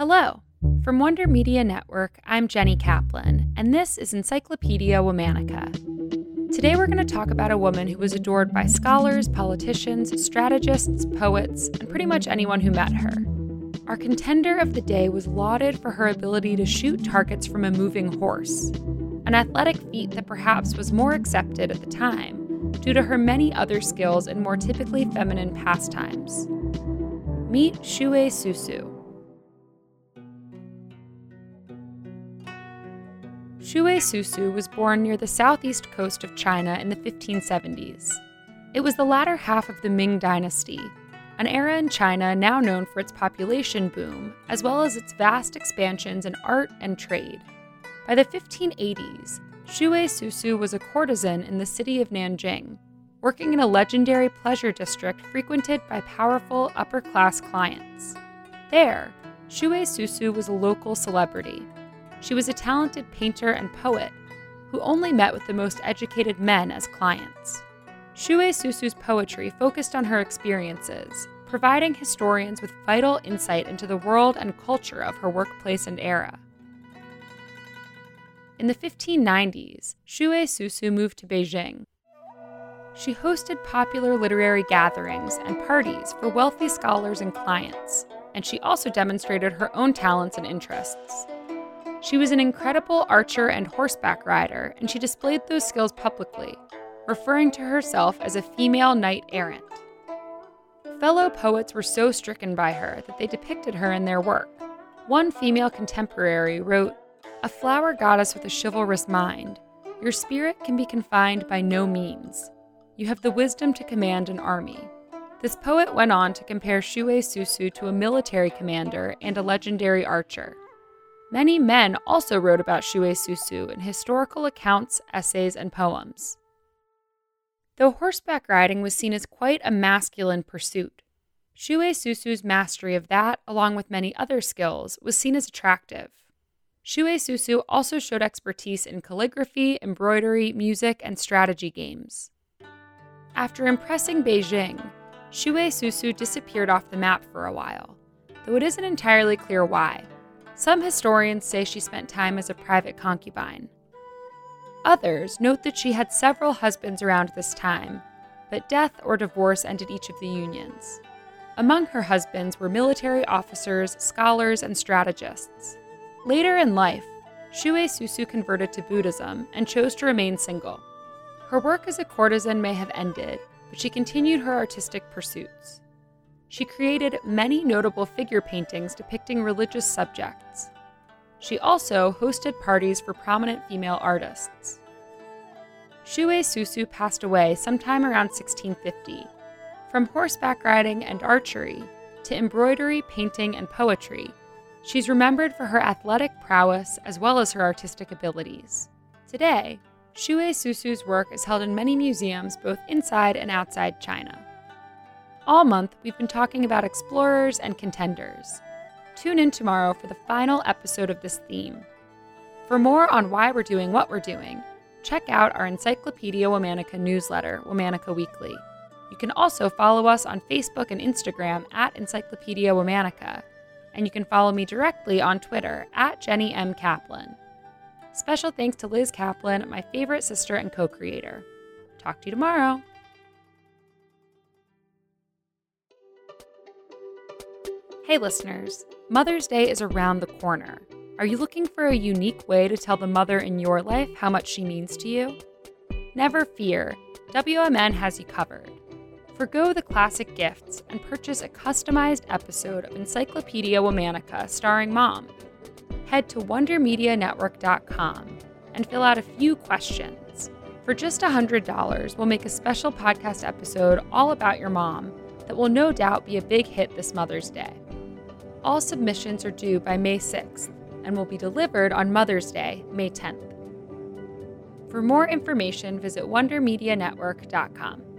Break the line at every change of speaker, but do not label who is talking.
Hello. From Wonder Media Network, I'm Jenny Kaplan, and this is Encyclopedia Womannica. Today we're going to talk about a woman who was adored by scholars, politicians, strategists, poets, and pretty much anyone who met her. Our contender of the day was lauded for her ability to shoot targets from a moving horse, an athletic feat that perhaps was more accepted at the time due to her many other skills in more typically feminine pastimes. Meet Xue Susu. Xue Susu was born near the southeast coast of China in the 1570s. It was the latter half of the Ming Dynasty, an era in China now known for its population boom, as well as its vast expansions in art and trade. By the 1580s, Xue Susu was a courtesan in the city of Nanjing, working in a legendary pleasure district frequented by powerful upper class clients. There, Xue Susu was a local celebrity she was a talented painter and poet who only met with the most educated men as clients. Xue Susu's poetry focused on her experiences, providing historians with vital insight into the world and culture of her workplace and era. In the 1590s, Xue Susu moved to Beijing. She hosted popular literary gatherings and parties for wealthy scholars and clients, and she also demonstrated her own talents and interests. She was an incredible archer and horseback rider, and she displayed those skills publicly, referring to herself as a female knight errant. Fellow poets were so stricken by her that they depicted her in their work. One female contemporary wrote, A flower goddess with a chivalrous mind, your spirit can be confined by no means. You have the wisdom to command an army. This poet went on to compare Xue Susu to a military commander and a legendary archer. Many men also wrote about Xue Susu in historical accounts, essays, and poems. Though horseback riding was seen as quite a masculine pursuit, Xue Susu's mastery of that, along with many other skills, was seen as attractive. Xue Susu also showed expertise in calligraphy, embroidery, music, and strategy games. After impressing Beijing, Xue Susu disappeared off the map for a while, though it isn't entirely clear why. Some historians say she spent time as a private concubine. Others note that she had several husbands around this time, but death or divorce ended each of the unions. Among her husbands were military officers, scholars, and strategists. Later in life, Xue Susu converted to Buddhism and chose to remain single. Her work as a courtesan may have ended, but she continued her artistic pursuits. She created many notable figure paintings depicting religious subjects. She also hosted parties for prominent female artists. Xue Susu passed away sometime around 1650. From horseback riding and archery to embroidery, painting, and poetry, she's remembered for her athletic prowess as well as her artistic abilities. Today, Xue Susu's work is held in many museums both inside and outside China. All month, we've been talking about explorers and contenders. Tune in tomorrow for the final episode of this theme. For more on why we're doing what we're doing, check out our Encyclopedia Womannica newsletter, Womannica Weekly. You can also follow us on Facebook and Instagram at Encyclopedia Womannica, and you can follow me directly on Twitter at Jenny M. Kaplan. Special thanks to Liz Kaplan, my favorite sister and co creator. Talk to you tomorrow. Hey, listeners, Mother's Day is around the corner. Are you looking for a unique way to tell the mother in your life how much she means to you? Never fear, WMN has you covered. Forgo the classic gifts and purchase a customized episode of Encyclopedia Womannica starring Mom. Head to WonderMediaNetwork.com and fill out a few questions. For just $100, we'll make a special podcast episode all about your mom that will no doubt be a big hit this Mother's Day. All submissions are due by May 6th and will be delivered on Mother's Day, May 10th. For more information, visit WonderMediaNetwork.com.